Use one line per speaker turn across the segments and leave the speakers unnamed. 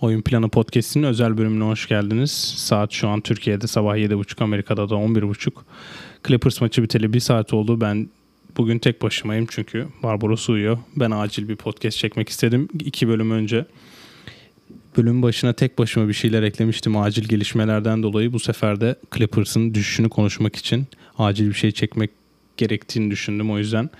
Oyun Planı Podcast'inin özel bölümüne hoş geldiniz. Saat şu an Türkiye'de sabah 7.30, Amerika'da da 11.30. Clippers maçı biteli bir saat oldu. Ben bugün tek başımayım çünkü Barbaros uyuyor. Ben acil bir podcast çekmek istedim. iki bölüm önce bölüm başına tek başıma bir şeyler eklemiştim acil gelişmelerden dolayı. Bu sefer de Clippers'ın düşüşünü konuşmak için acil bir şey çekmek gerektiğini düşündüm. O yüzden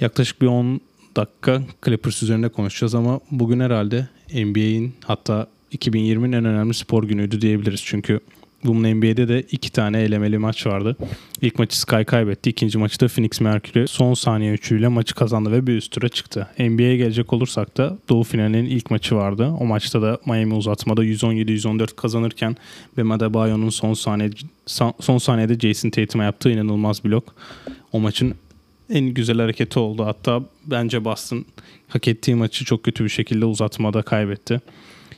yaklaşık bir 10 dakika Clippers üzerinde konuşacağız ama bugün herhalde NBA'in hatta 2020'nin en önemli spor günüydü diyebiliriz. Çünkü bunun NBA'de de iki tane elemeli maç vardı. İlk maçı Sky kaybetti. ikinci maçı da Phoenix Mercury son saniye üçüyle maçı kazandı ve bir üst tura çıktı. NBA'ye gelecek olursak da Doğu finalinin ilk maçı vardı. O maçta da Miami uzatmada 117-114 kazanırken Bam Adebayo'nun son saniye son saniyede Jason Tatum'a yaptığı inanılmaz blok o maçın en güzel hareketi oldu. Hatta bence Boston hak ettiği maçı çok kötü bir şekilde uzatmada kaybetti.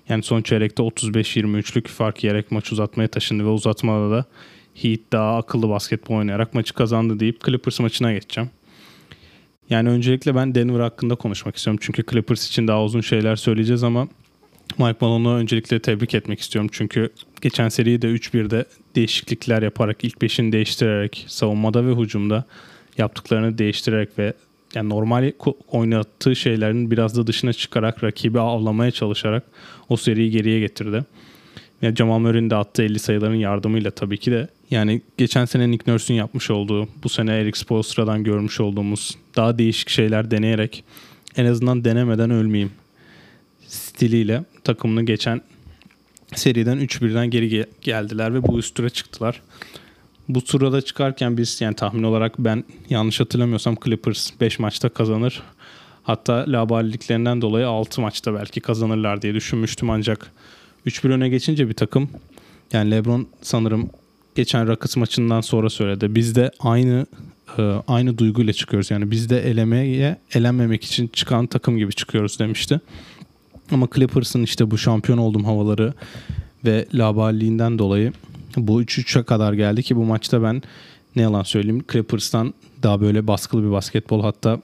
Yani son çeyrekte 35-23'lük fark yiyerek maç uzatmaya taşındı ve uzatmada da Heat daha akıllı basketbol oynayarak maçı kazandı deyip Clippers maçına geçeceğim. Yani öncelikle ben Denver hakkında konuşmak istiyorum. Çünkü Clippers için daha uzun şeyler söyleyeceğiz ama Mike Malone'u öncelikle tebrik etmek istiyorum. Çünkü geçen seriyi de 3-1'de değişiklikler yaparak ilk beşini değiştirerek savunmada ve hücumda yaptıklarını değiştirerek ve yani normal oynattığı şeylerin biraz da dışına çıkarak rakibi avlamaya çalışarak o seriyi geriye getirdi. Yani Jamal Murray'in de attığı 50 sayıların yardımıyla tabii ki de yani geçen sene Nick Nurse'ün yapmış olduğu, bu sene Eric Spoelstra'dan görmüş olduğumuz daha değişik şeyler deneyerek en azından denemeden ölmeyeyim stiliyle takımını geçen seriden 3-1'den geri geldiler ve bu üst tura çıktılar. Bu turada çıkarken biz yani tahmin olarak ben yanlış hatırlamıyorsam Clippers 5 maçta kazanır. Hatta labaliklerinden dolayı 6 maçta belki kazanırlar diye düşünmüştüm ancak 3-1 öne geçince bir takım yani LeBron sanırım geçen Rockets maçından sonra söyledi. Biz de aynı e, aynı duyguyla çıkıyoruz. Yani biz de elemeye elenmemek için çıkan takım gibi çıkıyoruz demişti. Ama Clippers'ın işte bu şampiyon olduğum havaları ve laballiğinden dolayı bu 3-3'e kadar geldi ki bu maçta ben ne yalan söyleyeyim Clippers'tan daha böyle baskılı bir basketbol hatta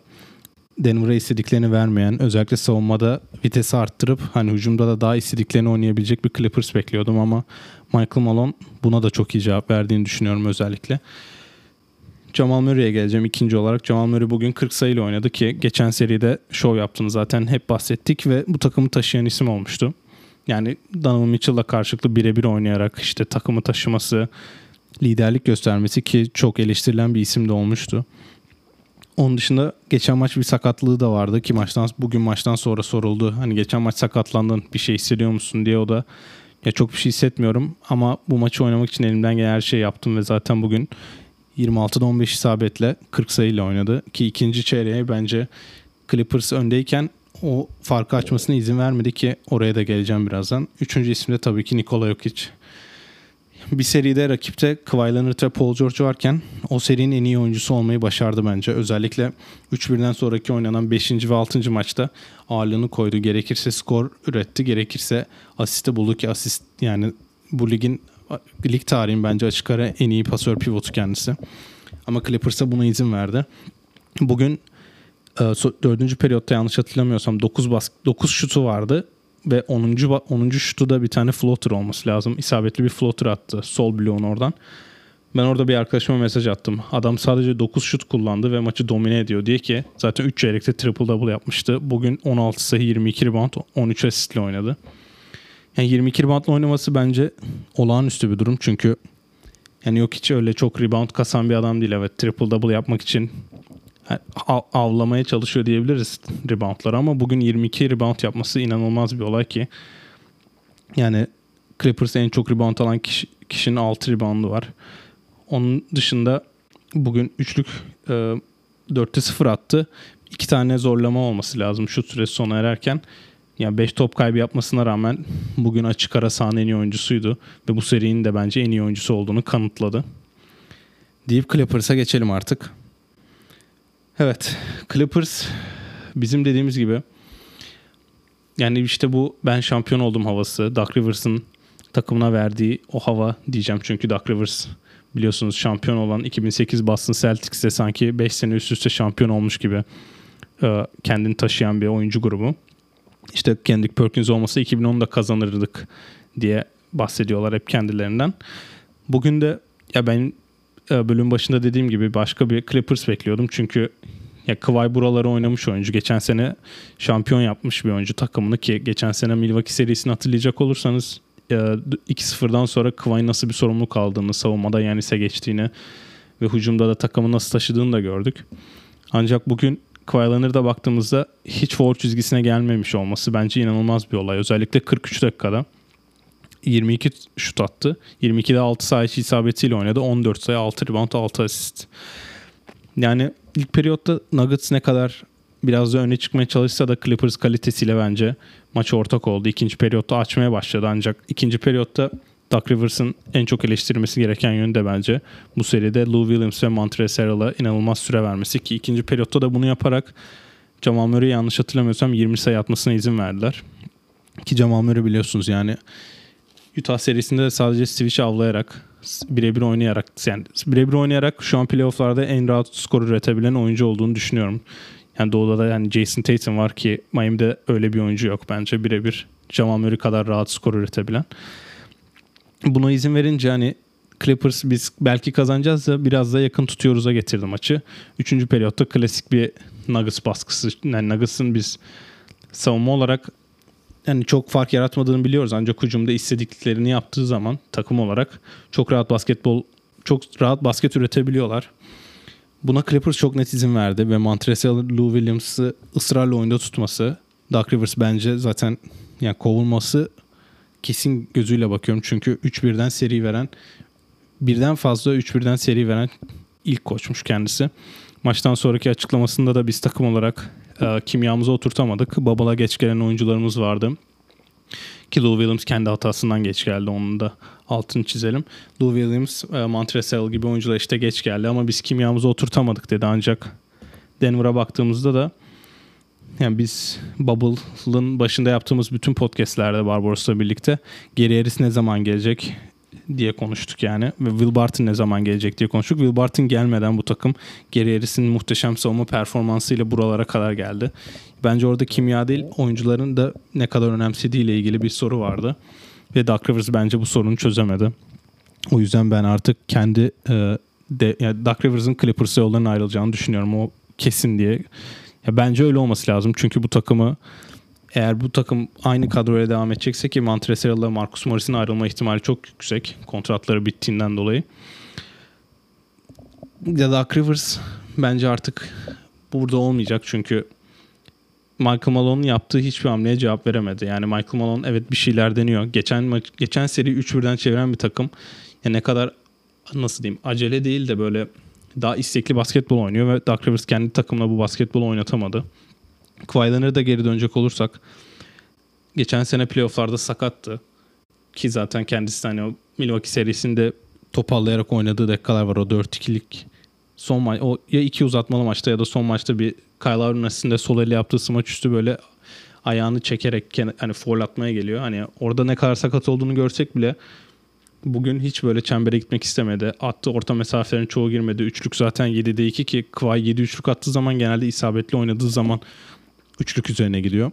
Denver'a istediklerini vermeyen özellikle savunmada vitesi arttırıp hani hücumda da daha istediklerini oynayabilecek bir Clippers bekliyordum ama Michael Malone buna da çok iyi cevap verdiğini düşünüyorum özellikle. Jamal Murray'e geleceğim ikinci olarak. Jamal Murray bugün 40 sayıyla oynadı ki geçen seride show yaptığını zaten hep bahsettik ve bu takımı taşıyan isim olmuştu. Yani Donovan Mitchell'la karşılıklı birebir oynayarak işte takımı taşıması, liderlik göstermesi ki çok eleştirilen bir isim de olmuştu. Onun dışında geçen maç bir sakatlığı da vardı ki maçtan bugün maçtan sonra soruldu. Hani geçen maç sakatlandın bir şey hissediyor musun diye o da ya çok bir şey hissetmiyorum ama bu maçı oynamak için elimden gelen her şeyi yaptım ve zaten bugün 26'da 15 isabetle 40 sayıyla oynadı ki ikinci çeyreğe bence Clippers öndeyken o farkı açmasına izin vermedi ki oraya da geleceğim birazdan. Üçüncü isim de tabii ki Nikola Jokic. Bir seride rakipte Kawhi Leonard ve Paul George varken o serinin en iyi oyuncusu olmayı başardı bence. Özellikle 3-1'den sonraki oynanan 5. ve 6. maçta ağırlığını koydu. Gerekirse skor üretti, gerekirse asisti buldu ki asist yani bu ligin lig tarihin bence açık ara en iyi pasör pivotu kendisi. Ama Clippers'a buna izin verdi. Bugün e, dördüncü periyotta yanlış hatırlamıyorsam 9 bas 9 şutu vardı ve 10. 10. şutu da bir tane floater olması lazım. İsabetli bir floater attı sol bloğun oradan. Ben orada bir arkadaşıma mesaj attım. Adam sadece 9 şut kullandı ve maçı domine ediyor diye ki zaten 3 çeyrekte triple double yapmıştı. Bugün 16 sayı 22 rebound 13 asistle oynadı. Yani 22 reboundla oynaması bence olağanüstü bir durum çünkü yani yok hiç öyle çok rebound kasan bir adam değil. Evet triple double yapmak için avlamaya çalışıyor diyebiliriz reboundları ama bugün 22 rebound yapması inanılmaz bir olay ki yani Clippers en çok rebound alan kişi, kişinin 6 reboundu var. Onun dışında bugün üçlük e, 4'te 0 attı. İki tane zorlama olması lazım şut süresi sona ererken. Yani 5 top kaybı yapmasına rağmen bugün açık ara sahanın en iyi oyuncusuydu. Ve bu serinin de bence en iyi oyuncusu olduğunu kanıtladı. Deyip Clippers'a geçelim artık. Evet. Clippers bizim dediğimiz gibi yani işte bu ben şampiyon oldum havası. Doug Rivers'ın takımına verdiği o hava diyeceğim. Çünkü Doug Rivers biliyorsunuz şampiyon olan 2008 Boston Celtics'te sanki 5 sene üst üste şampiyon olmuş gibi kendini taşıyan bir oyuncu grubu. işte Kendrick Perkins olmasa 2010'da kazanırdık diye bahsediyorlar hep kendilerinden. Bugün de ya ben e, bölüm başında dediğim gibi başka bir Clippers bekliyordum. Çünkü ya Kawhi buraları oynamış oyuncu. Geçen sene şampiyon yapmış bir oyuncu takımını ki geçen sene Milwaukee serisini hatırlayacak olursanız 2-0'dan e, sonra Kawhi nasıl bir sorumluluk aldığını, savunmada Yanis'e geçtiğini ve hücumda da takımı nasıl taşıdığını da gördük. Ancak bugün Kawhi Leonard'a baktığımızda hiç forward çizgisine gelmemiş olması bence inanılmaz bir olay. Özellikle 43 dakikada 22 şut attı. 22'de 6 sayı isabetiyle oynadı. 14 sayı, 6 rebound, 6 asist. Yani ilk periyotta Nuggets ne kadar biraz da öne çıkmaya çalışsa da Clippers kalitesiyle bence maç ortak oldu. İkinci periyotta açmaya başladı ancak ikinci periyotta Doug Rivers'ın en çok eleştirilmesi gereken yönü de bence bu seride Lou Williams ve Montrezl Harrell'a inanılmaz süre vermesi ki ikinci periyotta da bunu yaparak Jamal Murray yanlış hatırlamıyorsam 20 sayı atmasına izin verdiler. Ki Jamal Murray biliyorsunuz yani Utah serisinde de sadece switch avlayarak birebir oynayarak yani birebir oynayarak şu an playofflarda en rahat skor üretebilen oyuncu olduğunu düşünüyorum. Yani doğuda da yani Jason Tatum var ki Miami'de öyle bir oyuncu yok bence birebir Jamal Murray kadar rahat skor üretebilen. Buna izin verince hani Clippers biz belki kazanacağız da biraz da yakın tutuyoruz'a getirdi maçı. Üçüncü periyotta klasik bir Nuggets baskısı. Yani Nuggets'ın biz savunma olarak yani çok fark yaratmadığını biliyoruz ancak hücumda istediklerini yaptığı zaman takım olarak çok rahat basketbol çok rahat basket üretebiliyorlar. Buna Clippers çok net izin verdi ve Montrezl Lou Williams'ı ısrarla oyunda tutması Doug Rivers bence zaten yani kovulması kesin gözüyle bakıyorum. Çünkü 3-1'den seri veren birden fazla 3-1'den seri veren ilk koçmuş kendisi. Maçtan sonraki açıklamasında da biz takım olarak e, kimyamızı oturtamadık. Babala geç gelen oyuncularımız vardı. Ki Lou Williams kendi hatasından geç geldi. Onun da altını çizelim. Lou Williams, e, Montrezl gibi oyuncular işte geç geldi ama biz kimyamızı oturtamadık dedi. Ancak Denver'a baktığımızda da yani biz Bubble'ın başında yaptığımız bütün podcastlerde Barbaros'la birlikte geri Harris ne zaman gelecek diye konuştuk yani. Ve Will Barton ne zaman gelecek diye konuştuk. Will Barton gelmeden bu takım geri Harris'in muhteşem savunma performansıyla buralara kadar geldi. Bence orada kimya değil oyuncuların da ne kadar önemsediği ile ilgili bir soru vardı. Ve Doug Rivers bence bu sorunu çözemedi. O yüzden ben artık kendi e, de, yani Doug Rivers'ın Clippers yollarına ayrılacağını düşünüyorum. O kesin diye ya bence öyle olması lazım. Çünkü bu takımı eğer bu takım aynı kadroya devam edecekse ki Montrezl ile Marcus Morris'in ayrılma ihtimali çok yüksek. Kontratları bittiğinden dolayı. Ya da Rivers bence artık burada olmayacak çünkü Michael Malone'un yaptığı hiçbir hamleye cevap veremedi. Yani Michael Malone evet bir şeyler deniyor. Geçen geçen seri 3-1'den çeviren bir takım. Ya ne kadar nasıl diyeyim acele değil de böyle daha istekli basketbol oynuyor ve Doug Rivers kendi takımla bu basketbolu oynatamadı. Kawhi da geri dönecek olursak geçen sene playofflarda sakattı. Ki zaten kendisi hani o Milwaukee serisinde topallayarak oynadığı dakikalar var o 4-2'lik son maç o ya iki uzatmalı maçta ya da son maçta bir Kyle Lowry'nin sol eli yaptığı smaç üstü böyle ayağını çekerek hani foul atmaya geliyor. Hani orada ne kadar sakat olduğunu görsek bile bugün hiç böyle çembere gitmek istemedi. Attı orta mesafelerin çoğu girmedi. Üçlük zaten 7'de 2 ki Kawhi 7 üçlük attığı zaman genelde isabetli oynadığı zaman üçlük üzerine gidiyor.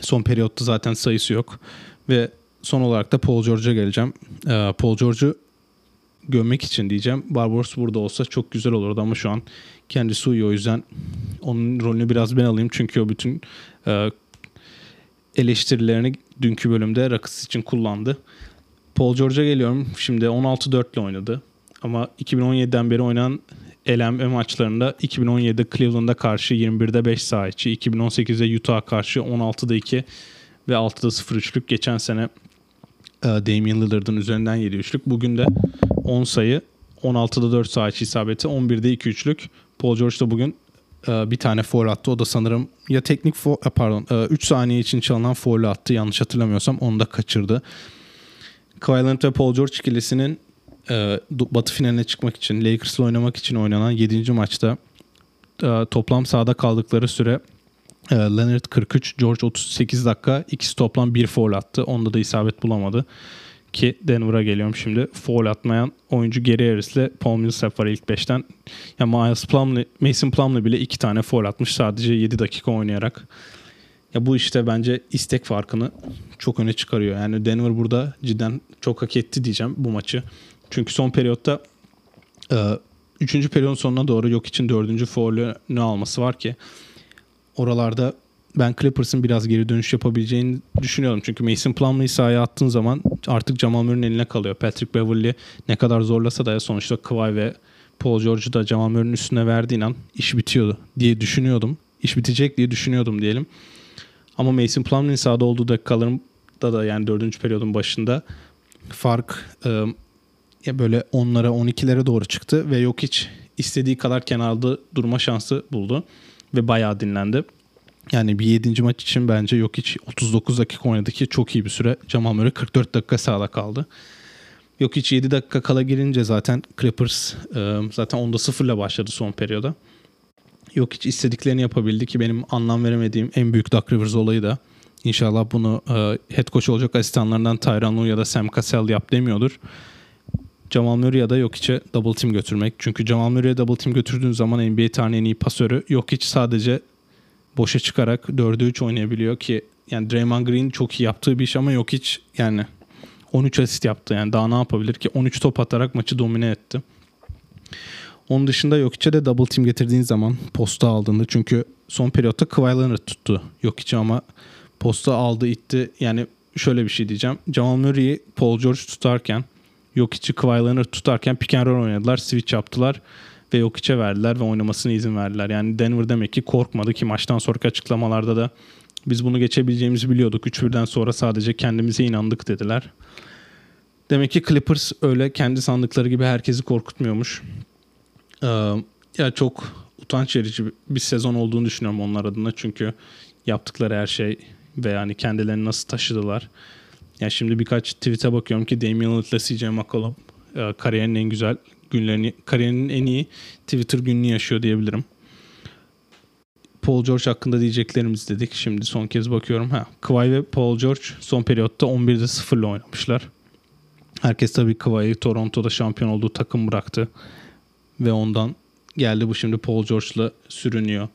Son periyotta zaten sayısı yok. Ve son olarak da Paul George'a geleceğim. Ee, Paul George'u gömmek için diyeceğim. Barbaros burada olsa çok güzel olurdu ama şu an kendisi uyuyor. O yüzden onun rolünü biraz ben alayım. Çünkü o bütün e, eleştirilerini dünkü bölümde Rakıs için kullandı. Paul George'a geliyorum. Şimdi 16-4 ile oynadı. Ama 2017'den beri oynanan eleme maçlarında 2017'de Cleveland'a karşı 21'de 5 saha içi, 2018'de Utah'a karşı 16'da 2 ve 6'da 0 üçlük. Geçen sene e, Damian Lillard'ın üzerinden 7 üçlük. Bugün de 10 sayı, 16'da 4 saha isabeti, 11'de 2 üçlük. Paul George da bugün e, bir tane foul attı. O da sanırım ya teknik foul, e, pardon 3 saniye için çalınan foul attı. Yanlış hatırlamıyorsam onu da kaçırdı. Kawhi ve Paul George ikilisinin e, Batı finaline çıkmak için, Lakers'la oynamak için oynanan 7. maçta e, toplam sahada kaldıkları süre e, Leonard 43, George 38 dakika. İkisi toplam bir foul attı. Onda da isabet bulamadı. Ki Denver'a geliyorum şimdi. Foul atmayan oyuncu Gary Harris ile Paul Millsap var ilk 5'ten. Ya Miles Plumlee, Mason Plumlee bile iki tane foul atmış sadece 7 dakika oynayarak. Ya bu işte bence istek farkını çok öne çıkarıyor. Yani Denver burada cidden çok hak etti diyeceğim bu maçı. Çünkü son periyotta e, üçüncü periyodun sonuna doğru yok için dördüncü faulünü alması var ki oralarda ben Clippers'ın biraz geri dönüş yapabileceğini düşünüyorum. Çünkü Mason Plumlee'yi sahaya attığın zaman artık Jamal Murray'nin eline kalıyor. Patrick Beverly ne kadar zorlasa da sonuçta Kawhi ve Paul George'u da Jamal Murray'nin üstüne verdiğin an iş bitiyordu diye düşünüyordum. İş bitecek diye düşünüyordum diyelim. Ama Mason Plumlee'nin sahada olduğu dakikalarında da yani dördüncü periyodun başında fark e, ya böyle onlara 12'lere doğru çıktı ve yok hiç istediği kadar kenarda durma şansı buldu ve bayağı dinlendi. Yani bir 7. maç için bence yok hiç 39 dakika oynadı ki çok iyi bir süre. Jamal Murray 44 dakika sahada kaldı. Yok hiç 7 dakika kala girince zaten Clippers e, zaten onda sıfırla başladı son periyoda. Yok hiç istediklerini yapabildi ki benim anlam veremediğim en büyük Duck Rivers olayı da İnşallah bunu e, head coach olacak asistanlarından Tyron Lue ya da Sam Cassell yap demiyordur. Jamal Murray ya da yok içe double team götürmek. Çünkü Jamal Murray'e double team götürdüğün zaman NBA tarihinin en iyi pasörü yok hiç sadece boşa çıkarak 4'e 3 oynayabiliyor ki yani Draymond Green çok iyi yaptığı bir iş ama yok hiç yani 13 asist yaptı yani daha ne yapabilir ki 13 top atarak maçı domine etti. Onun dışında Jokic'e de double team getirdiğin zaman posta aldığında çünkü son periyotta Kawhi Leonard tuttu Jokic'i ama posta aldı itti. Yani şöyle bir şey diyeceğim. Jamal Murray'i Paul George tutarken Jokic'i Kawhi Leonard tutarken pick and roll oynadılar. Switch yaptılar ve Jokic'e verdiler ve oynamasına izin verdiler. Yani Denver demek ki korkmadı ki maçtan sonraki açıklamalarda da biz bunu geçebileceğimizi biliyorduk. 3-1'den sonra sadece kendimize inandık dediler. Demek ki Clippers öyle kendi sandıkları gibi herkesi korkutmuyormuş. Ee, ya çok utanç verici bir sezon olduğunu düşünüyorum onlar adına. Çünkü yaptıkları her şey ve yani kendilerini nasıl taşıdılar. Yani şimdi birkaç tweet'e bakıyorum ki Damian Lillard ile CJ McCollum e, kariyerinin en güzel günlerini, kariyerinin en iyi Twitter gününü yaşıyor diyebilirim. Paul George hakkında diyeceklerimiz dedik. Şimdi son kez bakıyorum. Ha, Kawhi ve Paul George son periyotta 11'de 0 ile oynamışlar. Herkes tabii Kawhi'yi Toronto'da şampiyon olduğu takım bıraktı. Ve ondan geldi bu şimdi Paul George'la sürünüyor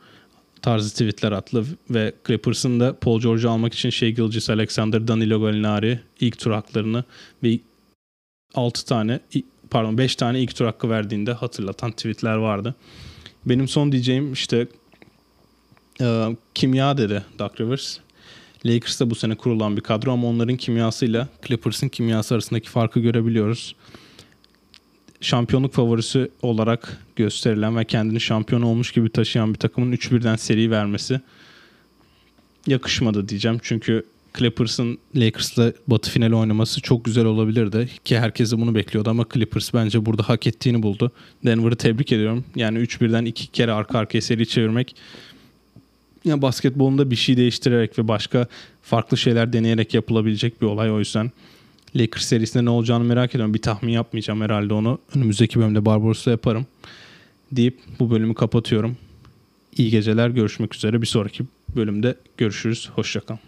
tarzı tweetler attı ve Clippers'ın da Paul George'u almak için Shea Gilgis Alexander, Danilo Gallinari ilk tur haklarını ve 6 tane pardon 5 tane ilk tur hakkı verdiğinde hatırlatan tweetler vardı. Benim son diyeceğim işte e, kimya dedi Doug Rivers. Lakers'ta bu sene kurulan bir kadro ama onların kimyasıyla Clippers'ın kimyası arasındaki farkı görebiliyoruz şampiyonluk favorisi olarak gösterilen ve kendini şampiyon olmuş gibi taşıyan bir takımın 3-1'den seri vermesi yakışmadı diyeceğim. Çünkü Clippers'ın Lakers'la batı finali oynaması çok güzel olabilirdi ki herkes de bunu bekliyordu ama Clippers bence burada hak ettiğini buldu. Denver'ı tebrik ediyorum. Yani 3-1'den iki kere arka arkaya seri çevirmek ya basketbolunda bir şey değiştirerek ve başka farklı şeyler deneyerek yapılabilecek bir olay o yüzden Lakers serisinde ne olacağını merak ediyorum. Bir tahmin yapmayacağım herhalde onu. Önümüzdeki bölümde Barbaros'la yaparım. Deyip bu bölümü kapatıyorum. İyi geceler. Görüşmek üzere. Bir sonraki bölümde görüşürüz. Hoşçakalın.